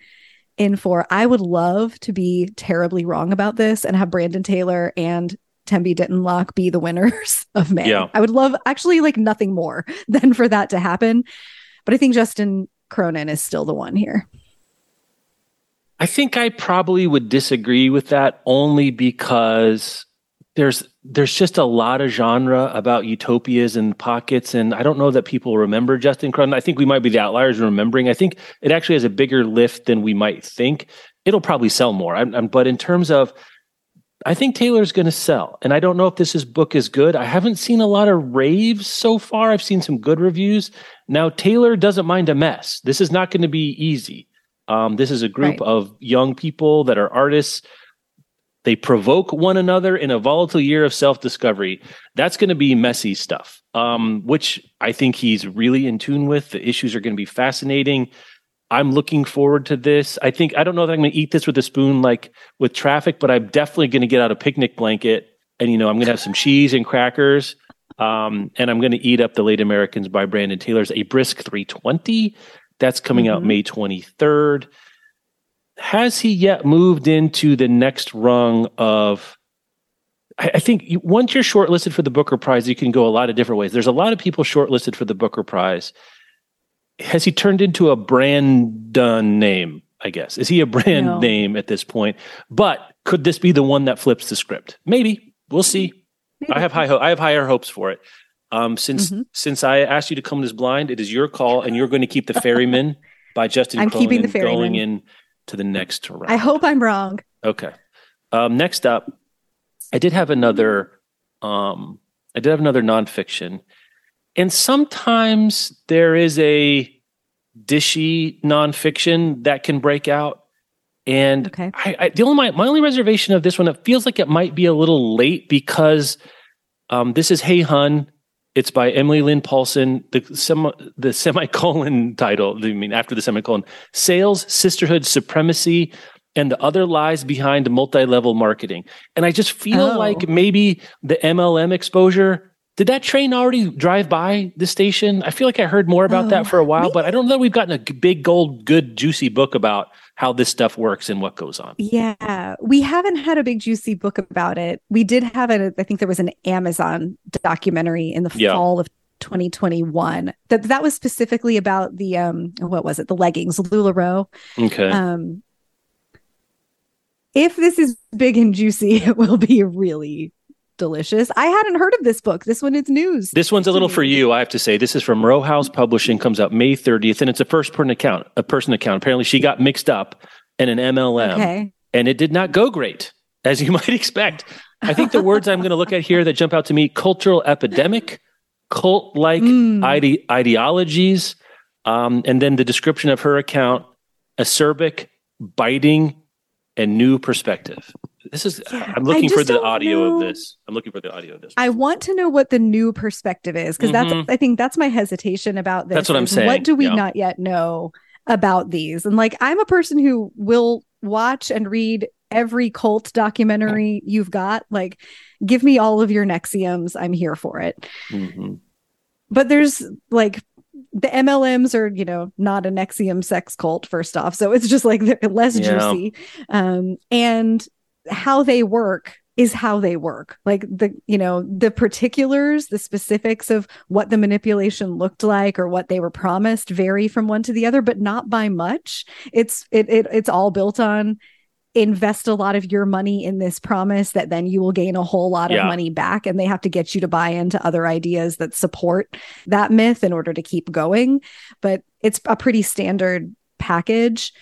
in for. I would love to be terribly wrong about this and have Brandon Taylor and Tembe Dittenlock be the winners (laughs) of May. Yeah. I would love actually like nothing more (laughs) than for that to happen. But I think Justin Cronin is still the one here. I think I probably would disagree with that only because there's there's just a lot of genre about utopias and pockets and I don't know that people remember Justin Cronin. I think we might be the outliers remembering. I think it actually has a bigger lift than we might think. It'll probably sell more. I'm, I'm, but in terms of I think Taylor's going to sell. And I don't know if this is book is good. I haven't seen a lot of raves so far. I've seen some good reviews. Now, Taylor doesn't mind a mess. This is not going to be easy. Um, this is a group right. of young people that are artists. They provoke one another in a volatile year of self discovery. That's going to be messy stuff, um, which I think he's really in tune with. The issues are going to be fascinating. I'm looking forward to this. I think I don't know that I'm going to eat this with a spoon like with traffic, but I'm definitely going to get out a picnic blanket and you know I'm going to have some cheese and crackers. Um, and I'm going to eat up the Late Americans by Brandon Taylor's A Brisk 320. That's coming mm-hmm. out May 23rd. Has he yet moved into the next rung of? I, I think once you're shortlisted for the Booker Prize, you can go a lot of different ways. There's a lot of people shortlisted for the Booker Prize has he turned into a Brandon name? I guess is he a brand no. name at this point? But could this be the one that flips the script? Maybe we'll see. Maybe. I have high ho- I have higher hopes for it. Um, since mm-hmm. since I asked you to come this blind, it is your call, and you're going to keep the Ferryman (laughs) by Justin. I'm keeping the Ferryman going in to the next round. I hope I'm wrong. Okay. Um, next up, I did have another. Um, I did have another nonfiction, and sometimes there is a dishy nonfiction that can break out. And okay. I, I, the only my, my only reservation of this one, it feels like it might be a little late because um, this is Hey Hun. It's by Emily Lynn Paulson. The semi, the semicolon (laughs) title, I mean, after the semicolon, sales, sisterhood, supremacy, and the other lies behind multi-level marketing. And I just feel oh. like maybe the MLM exposure did that train already drive by the station? I feel like I heard more about oh, that for a while, but I don't know. That we've gotten a big, gold, good, juicy book about how this stuff works and what goes on. Yeah, we haven't had a big, juicy book about it. We did have it. I think there was an Amazon documentary in the yeah. fall of 2021 that that was specifically about the um what was it the leggings LuLaRoe. Okay. Um, if this is big and juicy, (laughs) it will be really delicious. I hadn't heard of this book. This one is news. This one's a little for you, I have to say. This is from Row House Publishing, comes out May 30th, and it's a first person account, a person account. Apparently, she got mixed up in an MLM, okay. and it did not go great, as you (laughs) might expect. I think the words I'm going to look at here that jump out to me: cultural epidemic, cult-like mm. ide- ideologies, um, and then the description of her account: acerbic, biting, and new perspective. This is yeah, I'm looking for the audio know. of this. I'm looking for the audio of this. I want to know what the new perspective is because mm-hmm. that's I think that's my hesitation about this. That's what I'm saying. What do we yeah. not yet know about these? And like I'm a person who will watch and read every cult documentary you've got. Like give me all of your NXIVMs. I'm here for it. Mm-hmm. But there's like the MLMs are, you know, not an NXIVM sex cult, first off. So it's just like they're less yeah. juicy. Um, and how they work is how they work. Like the you know the particulars the specifics of what the manipulation looked like or what they were promised vary from one to the other but not by much. It's it, it it's all built on invest a lot of your money in this promise that then you will gain a whole lot yeah. of money back and they have to get you to buy into other ideas that support that myth in order to keep going. But it's a pretty standard package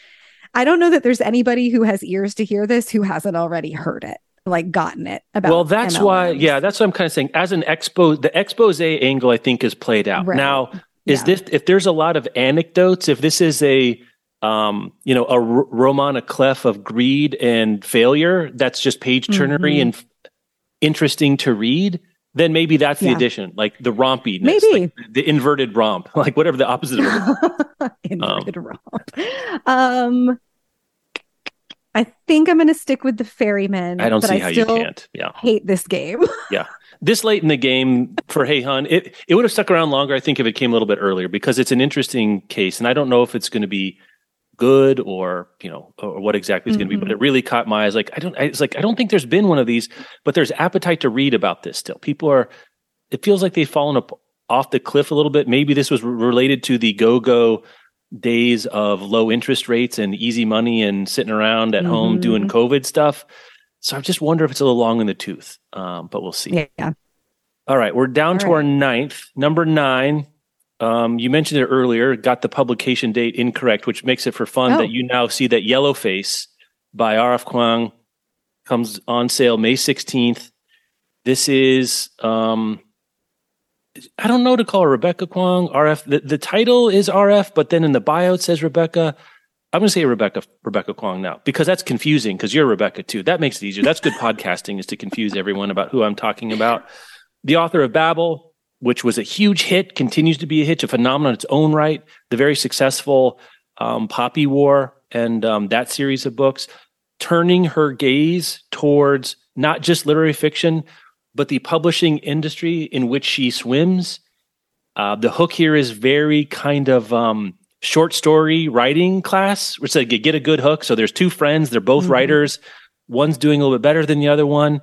I don't know that there's anybody who has ears to hear this who hasn't already heard it, like gotten it about. Well, that's MLMs. why, yeah, that's what I'm kind of saying. As an expo, the expose angle, I think, is played out. Right. Now, is yeah. this, if there's a lot of anecdotes, if this is a, um, you know, a r- roman à clef of greed and failure, that's just page turnery mm-hmm. and f- interesting to read then maybe that's the yeah. addition, like the rompiness, maybe like the inverted romp, (laughs) like whatever the opposite of (laughs) inverted um, romp. Um, I think I'm going to stick with the ferryman. I don't see I how you can't. Yeah, hate this game. (laughs) yeah, this late in the game for Hey Hun, it it would have stuck around longer. I think if it came a little bit earlier because it's an interesting case, and I don't know if it's going to be good or you know or what exactly it's mm-hmm. going to be but it mm-hmm. really caught my eyes like i don't it's like i don't think there's been one of these but there's appetite to read about this still people are it feels like they've fallen up off the cliff a little bit maybe this was related to the go-go days of low interest rates and easy money and sitting around at mm-hmm. home doing mm-hmm. covid stuff so i just wonder if it's a little long in the tooth um, but we'll see yeah all right we're down all to right. our ninth number nine um, you mentioned it earlier, got the publication date incorrect, which makes it for fun oh. that you now see that Yellowface by R.F. Kuang comes on sale May 16th. This is, um, I don't know to call her Rebecca Kuang. RF, the, the title is RF, but then in the bio it says Rebecca. I'm going to say Rebecca Rebecca Kuang now because that's confusing because you're Rebecca too. That makes it easier. That's good (laughs) podcasting is to confuse everyone about who I'm talking about. The author of Babel, which was a huge hit, continues to be a hit, a phenomenon in its own right. The very successful um, Poppy War and um, that series of books, turning her gaze towards not just literary fiction, but the publishing industry in which she swims. Uh, the hook here is very kind of um, short story writing class, which they get a good hook. So there's two friends, they're both mm-hmm. writers. One's doing a little bit better than the other one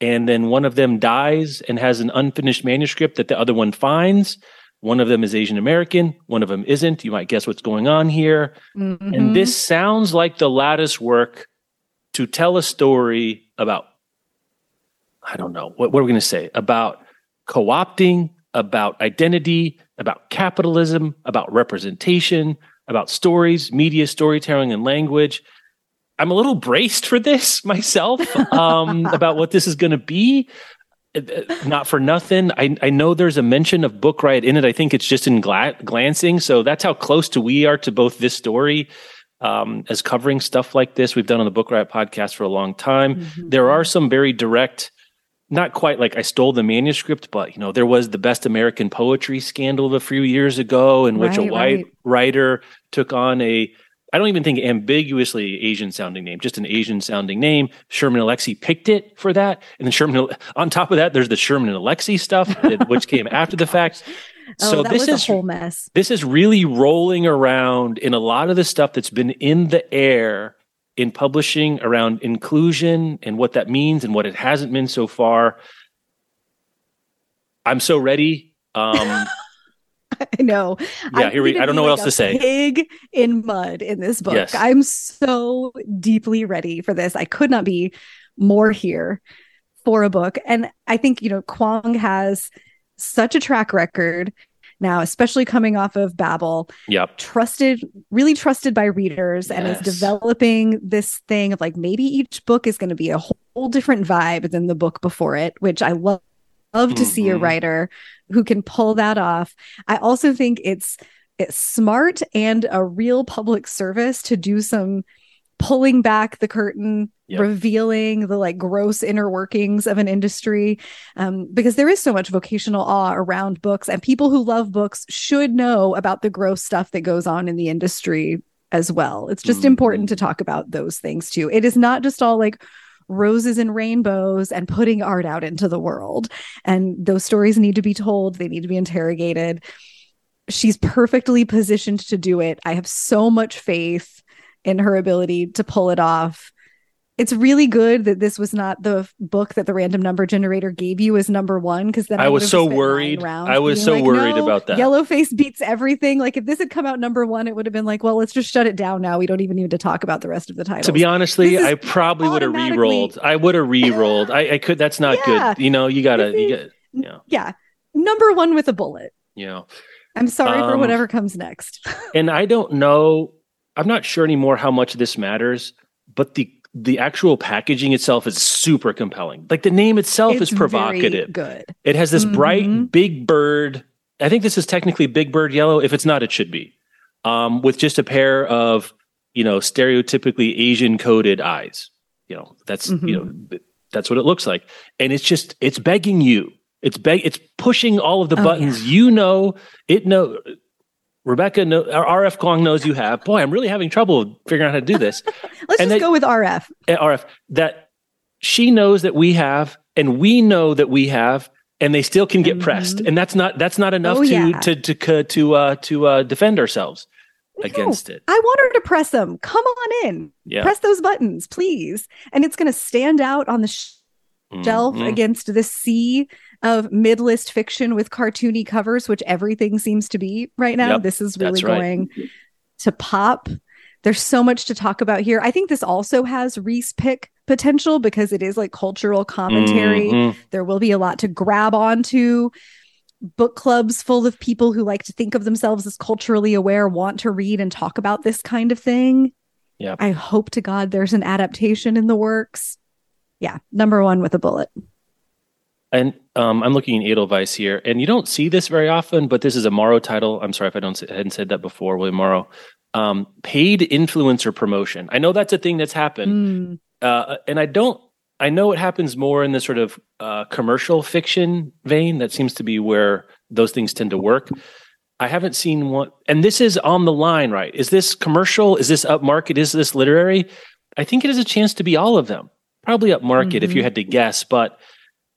and then one of them dies and has an unfinished manuscript that the other one finds. One of them is Asian American, one of them isn't. You might guess what's going on here. Mm-hmm. And this sounds like the lattice work to tell a story about, I don't know, what, what are we going to say? About co opting, about identity, about capitalism, about representation, about stories, media storytelling, and language. I'm a little braced for this (laughs) myself um, about what this is going to be. Uh, not for nothing. I, I know there's a mention of book riot in it. I think it's just in gla- glancing. So that's how close to we are to both this story um, as covering stuff like this. We've done on the Book Riot podcast for a long time. Mm-hmm. There are some very direct, not quite like I stole the manuscript, but you know there was the best American poetry scandal of a few years ago in which right, a white right. writer took on a I don't even think ambiguously Asian sounding name, just an Asian sounding name. Sherman Alexie picked it for that. And then Sherman, on top of that, there's the Sherman and Alexie stuff, (laughs) which came after the fact. Oh, so this is a whole mess. This is really rolling around in a lot of the stuff that's been in the air in publishing around inclusion and what that means and what it hasn't been so far. I'm so ready. Um, (laughs) (laughs) I know. Yeah, I'm here we. I don't know what like else to say. Pig in mud in this book. Yes. I'm so deeply ready for this. I could not be more here for a book, and I think you know Kuang has such a track record now, especially coming off of Babel. Yep. Trusted, really trusted by readers, yes. and is developing this thing of like maybe each book is going to be a whole different vibe than the book before it, which I love love to mm-hmm. see a mm-hmm. writer who can pull that off. I also think it's it's smart and a real public service to do some pulling back the curtain yep. revealing the like gross inner workings of an industry um, because there is so much vocational awe around books and people who love books should know about the gross stuff that goes on in the industry as well it's just mm-hmm. important to talk about those things too it is not just all like roses and rainbows and putting art out into the world. And those stories need to be told, they need to be interrogated. She's perfectly positioned to do it. I have so much faith in her ability to pull it off it's really good that this was not the book that the random number generator gave you as number one because then I, I was so worried. I was so like, worried no, about that. Yellowface beats everything. Like if this had come out number one, it would have been like, well, let's just shut it down now. We don't even need to talk about the rest of the title. To be honestly, I probably would have re-rolled. I would have re-rolled. I, I could. That's not yeah. good. You know, you gotta. You got. You know. Yeah, number one with a bullet. Know. I'm sorry um, for whatever comes next. and I don't know. I'm not sure anymore how much this matters, but the the actual packaging itself is super compelling. Like the name itself it's is provocative. good. It has this mm-hmm. bright big bird. I think this is technically big bird yellow. If it's not, it should be. Um, with just a pair of, you know, stereotypically Asian coded eyes. You know, that's mm-hmm. you know, that's what it looks like. And it's just it's begging you. It's beg it's pushing all of the oh, buttons. Yeah. You know, it know Rebecca, know, RF Kuang knows you have. Boy, I'm really having trouble figuring out how to do this. (laughs) Let's and just that, go with RF. Eh, RF that she knows that we have, and we know that we have, and they still can get mm-hmm. pressed, and that's not that's not enough oh, to, yeah. to, to to to uh, to uh, defend ourselves no, against it. I want her to press them. Come on in. Yeah. Press those buttons, please. And it's going to stand out on the sh- mm-hmm. shelf against the sea of mid-list fiction with cartoony covers, which everything seems to be right now. Yep, this is really going to pop. There's so much to talk about here. I think this also has Reese pick potential because it is like cultural commentary. Mm-hmm. There will be a lot to grab onto. Book clubs full of people who like to think of themselves as culturally aware want to read and talk about this kind of thing. Yeah. I hope to God there's an adaptation in the works. Yeah, number one with a bullet and um, I'm looking at Edelweiss here, and you don't see this very often, but this is a Morrow title. I'm sorry if I don't I hadn't said that before, William Morrow. Um, paid influencer promotion. I know that's a thing that's happened, mm. uh, and I don't. I know it happens more in the sort of uh, commercial fiction vein. That seems to be where those things tend to work. I haven't seen one, and this is on the line, right? Is this commercial? Is this upmarket? Is this literary? I think it has a chance to be all of them. Probably upmarket mm-hmm. if you mm-hmm. had to guess, but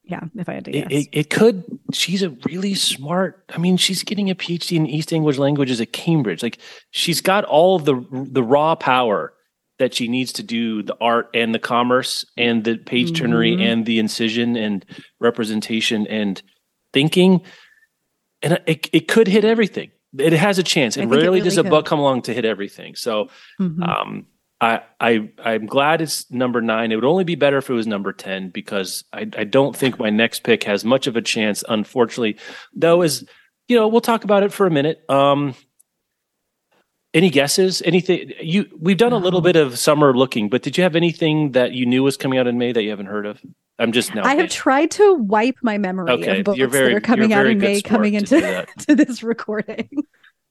yeah, if I had to guess. It, it, it, could. She's a really smart. I mean, she's getting a PhD in East English languages at Cambridge. Like, she's got all the the raw power that she needs to do the art and the commerce and the page turnery mm-hmm. and the incision and representation and thinking. And it, it could hit everything. It has a chance. And rarely really does a book come along to hit everything. So, mm-hmm. um, I, I I'm glad it's number nine. It would only be better if it was number ten because I, I don't think my next pick has much of a chance. Unfortunately, though, is you know we'll talk about it for a minute. Um, any guesses? Anything you? We've done a little bit of summer looking, but did you have anything that you knew was coming out in May that you haven't heard of? I'm just now. I have tried to wipe my memory okay, of books very, that are coming out in May, coming into to, (laughs) to this recording.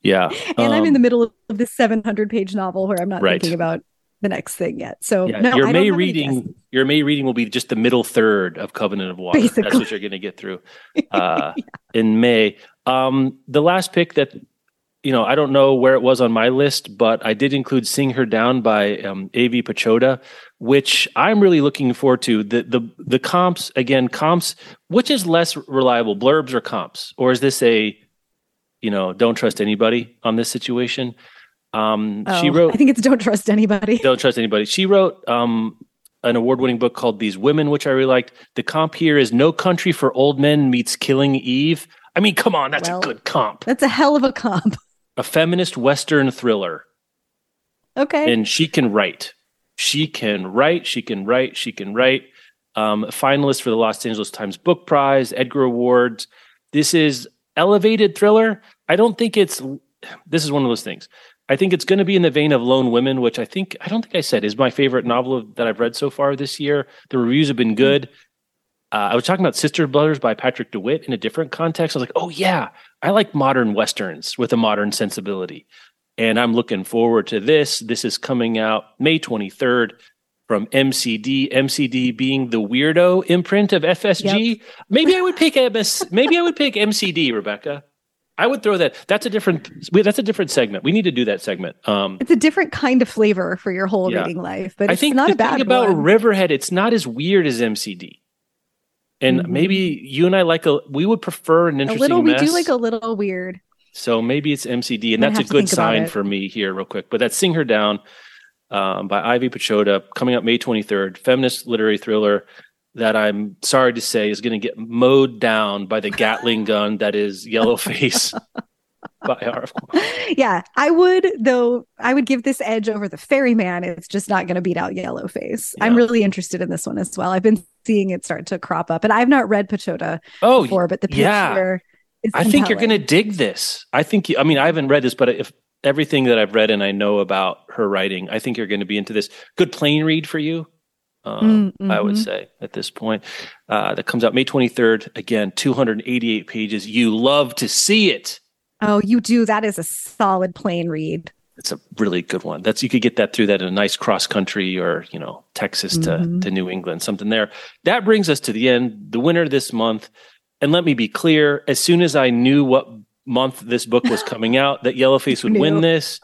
Yeah, and um, I'm in the um, middle of this 700 page novel where I'm not right. thinking about the next thing yet. So yeah, no, your May reading, your May reading will be just the middle third of Covenant of Water. Basically. That's what you're going to get through (laughs) uh, yeah. in May. Um, the last pick that you know, I don't know where it was on my list, but I did include "Sing Her Down" by um, Ivy Pachoda, which I'm really looking forward to. The the the comps again, comps. Which is less reliable, blurbs or comps, or is this a, you know, don't trust anybody on this situation? Um, oh, she wrote. I think it's "Don't Trust Anybody." Don't trust anybody. She wrote um, an award-winning book called "These Women," which I really liked. The comp here is "No Country for Old Men" meets "Killing Eve." I mean, come on, that's well, a good comp. That's a hell of a comp. (laughs) a feminist Western thriller. Okay. And she can write. She can write. She can write. She can write. Um, finalist for the Los Angeles Times Book Prize, Edgar Awards. This is elevated thriller. I don't think it's. This is one of those things. I think it's going to be in the vein of Lone Women, which I think I don't think I said is my favorite novel that I've read so far this year. The reviews have been good. Uh, I was talking about Sister Brothers by Patrick DeWitt in a different context. I was like, oh, yeah, I like modern Westerns with a modern sensibility. And I'm looking forward to this. This is coming out May 23rd from MCD. MCD being the weirdo imprint of FSG. Yep. Maybe I would pick MS. maybe I would pick MCD, Rebecca. I would throw that. That's a different. That's a different segment. We need to do that segment. Um, it's a different kind of flavor for your whole yeah. reading life. But I think not the a bad thing about one. Riverhead, it's not as weird as MCD and mm-hmm. maybe you and I like a we would prefer an interesting a little. Mess. We do like a little weird. So maybe it's MCD, and that's a good sign for me here, real quick. But that's "Sing Her Down" um, by Ivy Pachoda, coming up May twenty third. Feminist literary thriller that I'm sorry to say is going to get mowed down by the Gatling (laughs) gun that is Yellowface. (laughs) By RF. (laughs) Yeah, I would though. I would give this edge over the Ferryman. It's just not going to beat out Yellowface. Yeah. I'm really interested in this one as well. I've been seeing it start to crop up, and I've not read Pachoda oh, before, but the picture. Yeah. I think you're going to dig this. I think. You, I mean, I haven't read this, but if everything that I've read and I know about her writing, I think you're going to be into this. Good plane read for you. Um, mm-hmm. I would mm-hmm. say at this point. Uh, that comes out May 23rd. Again, 288 pages. You love to see it. Oh, you do. That is a solid plane read. It's a really good one. That's you could get that through that in a nice cross country or you know Texas to mm-hmm. to New England, something there. That brings us to the end. The winner this month, and let me be clear: as soon as I knew what month this book was coming out, that Yellowface would (laughs) win this.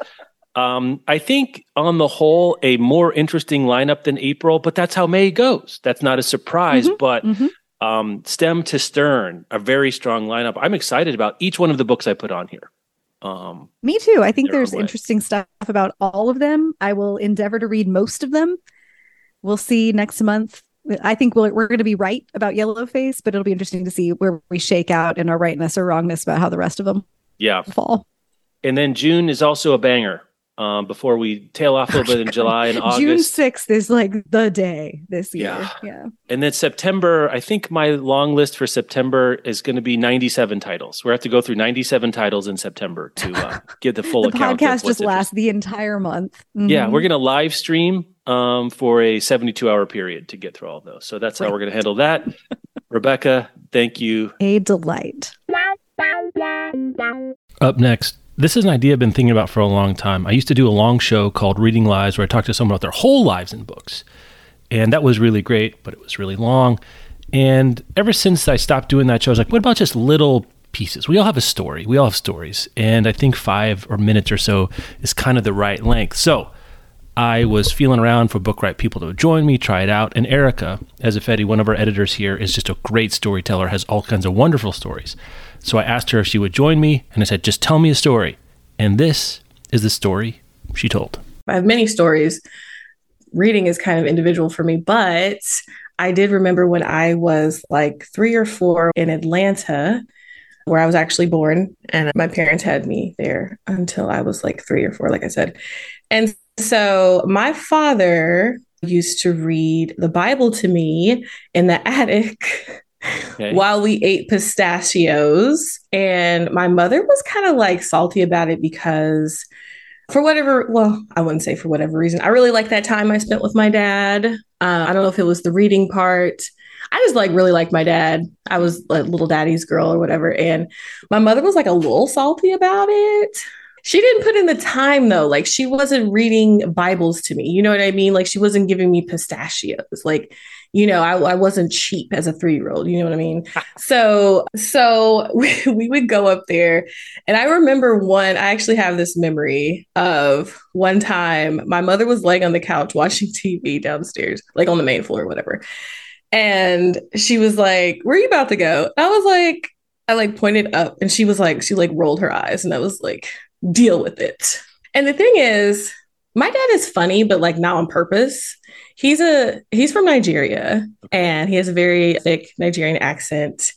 Um, I think on the whole, a more interesting lineup than April, but that's how May goes. That's not a surprise, mm-hmm. but mm-hmm um, stem to stern, a very strong lineup. I'm excited about each one of the books I put on here. Um, Me too. I think there's interesting stuff about all of them. I will endeavor to read most of them. We'll see next month. I think we we are going to be right about Yellowface, but it'll be interesting to see where we shake out in our rightness or wrongness about how the rest of them yeah fall. And then June is also a banger um, before we tail off a little bit in July and August. June 6th is like the day this year. Yeah. yeah. And then September, I think my long list for September is going to be 97 titles. We have to go through 97 titles in September to uh, get the full (laughs) the account. podcast just lasts the entire month. Mm-hmm. Yeah. We're going to live stream um, for a 72 hour period to get through all of those. So that's how we're going to handle that. (laughs) Rebecca, thank you. A delight. Up next, this is an idea I've been thinking about for a long time. I used to do a long show called Reading Lives where I talked to someone about their whole lives in books. And that was really great, but it was really long. And ever since I stopped doing that show, I was like, what about just little pieces? We all have a story. We all have stories. And I think five or minutes or so is kind of the right length. So I was feeling around for Book Riot people to join me, try it out. And Erica, Ezeifedi, one of our editors here, is just a great storyteller, has all kinds of wonderful stories. So I asked her if she would join me, and I said, just tell me a story. And this is the story she told. I have many stories. Reading is kind of individual for me, but I did remember when I was like three or four in Atlanta, where I was actually born, and my parents had me there until I was like three or four, like I said. And so my father used to read the Bible to me in the (laughs) attic okay. while we ate pistachios. And my mother was kind of like salty about it because, for whatever, well, I wouldn't say for whatever reason, I really liked that time I spent with my dad. Uh, I don't know if it was the reading part. I just like really liked my dad. I was a little daddy's girl or whatever. And my mother was like a little salty about it she didn't put in the time though. Like she wasn't reading Bibles to me. You know what I mean? Like she wasn't giving me pistachios. Like, you know, I, I wasn't cheap as a three year old. You know what I mean? Ah. so, so we, (laughs) we would go up there. And I remember one, I actually have this memory of one time my mother was laying on the couch watching (laughs) TV downstairs, like on the main floor or whatever. And she was like, Where are you about to go? And I was like, I like pointed up and she was like, she like rolled her eyes and I was like, deal with it. And the thing is, my dad is funny, but like not on purpose. He's a he's from Nigeria and he has a very thick Nigerian accent.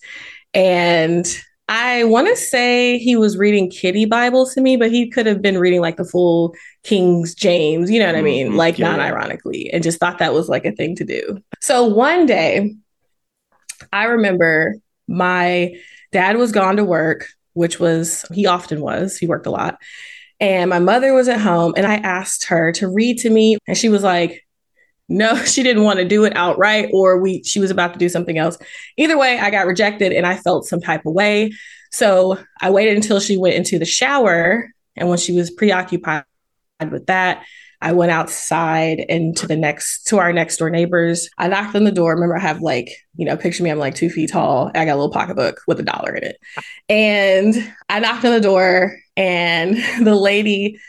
And I want to say he was reading kitty Bibles to me, but he could have been reading like the full King's James, you know what I mean? Mm-hmm. Like yeah. non ironically, and just thought that was like a thing to do. So one day, I remember my dad was gone to work which was, he often was, he worked a lot. And my mother was at home, and I asked her to read to me. And she was like, no, (laughs) she didn't want to do it outright, or we she was about to do something else. Either way, I got rejected and I felt some type of way. So I waited until she went into the shower. And when she was preoccupied with that, I went outside and to the next to our next door neighbors. I knocked on the door. Remember, I have like, you know, picture me, I'm like two feet tall. I got a little pocketbook with a dollar in it. And I knocked on the door and (laughs) the lady,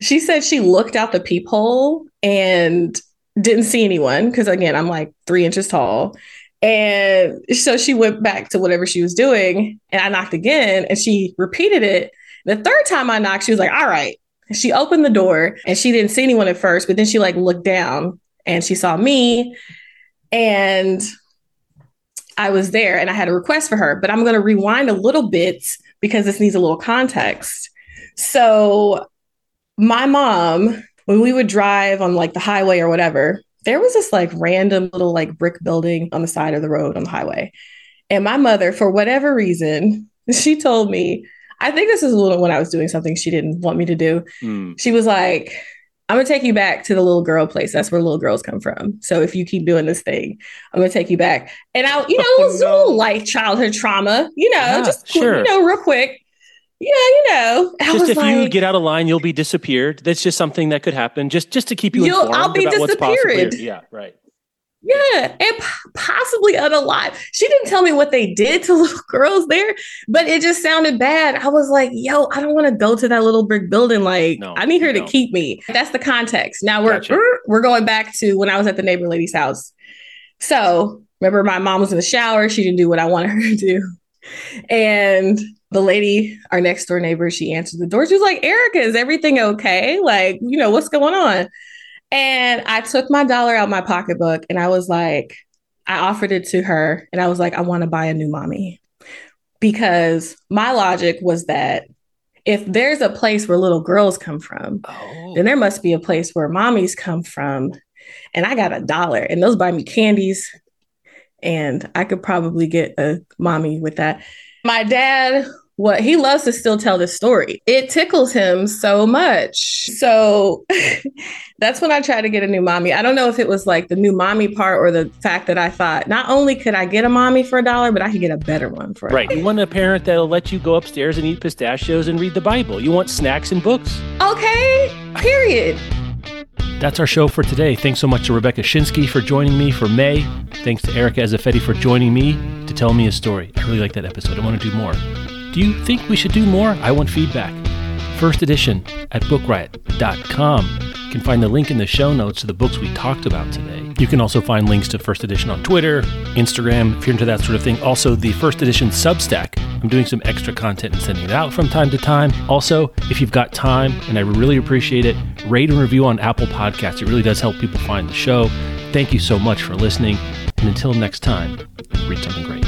she said she looked out the peephole and didn't see anyone. Cause again, I'm like three inches tall. And so she went back to whatever she was doing. And I knocked again and she repeated it. The third time I knocked, she was like, all right, she opened the door and she didn't see anyone at first, but then she like looked down and she saw me and I was there and I had a request for her, but I'm going to rewind a little bit because this needs a little context. So, my mom, when we would drive on like the highway or whatever, there was this like random little like brick building on the side of the road on the highway. And my mother, for whatever reason, (laughs) she told me I think this is a little when I was doing something she didn't want me to do. Mm. She was like, I'm gonna take you back to the little girl place. That's where little girls come from. So if you keep doing this thing, I'm gonna take you back. And I, you know, it was oh, no. a little like childhood trauma, you know, yeah, just sure. you know, real quick. Yeah, you know. I just if like, you get out of line, you'll be disappeared. That's just something that could happen. Just just to keep you informed I'll be about what's possible. Yeah, right. Yeah, and possibly unalive. She didn't tell me what they did to (laughs) little girls there, but it just sounded bad. I was like, yo, I don't want to go to that little brick building. Like, no, I need her no. to keep me. That's the context. Now we're gotcha. (clears throat) we're going back to when I was at the neighbor lady's house. So remember, my mom was in the shower. She didn't do what I wanted her to do, and the lady, our next door neighbor, she answered the door. She was like, "Erica, is everything okay? Like, you know, what's going on?" And I took my dollar out my pocketbook and I was like, I offered it to her and I was like, I want to buy a new mommy. Because my logic was that if there's a place where little girls come from, oh. then there must be a place where mommies come from. And I got a dollar and those buy me candies. And I could probably get a mommy with that. My dad what he loves to still tell this story. It tickles him so much. So (laughs) that's when I tried to get a new mommy. I don't know if it was like the new mommy part or the fact that I thought not only could I get a mommy for a dollar, but I could get a better one for a right. You want a parent that'll let you go upstairs and eat pistachios and read the Bible. You want snacks and books. Okay. Period. That's our show for today. Thanks so much to Rebecca Schinsky for joining me for May. Thanks to Erica Ezeifedi for joining me to tell me a story. I really like that episode. I want to do more. Do you think we should do more? I want feedback. First edition at bookriot.com. You can find the link in the show notes to the books we talked about today. You can also find links to First Edition on Twitter, Instagram, if you're into that sort of thing. Also, the First Edition Substack. I'm doing some extra content and sending it out from time to time. Also, if you've got time, and I really appreciate it, rate and review on Apple Podcasts. It really does help people find the show. Thank you so much for listening. And until next time, read something great.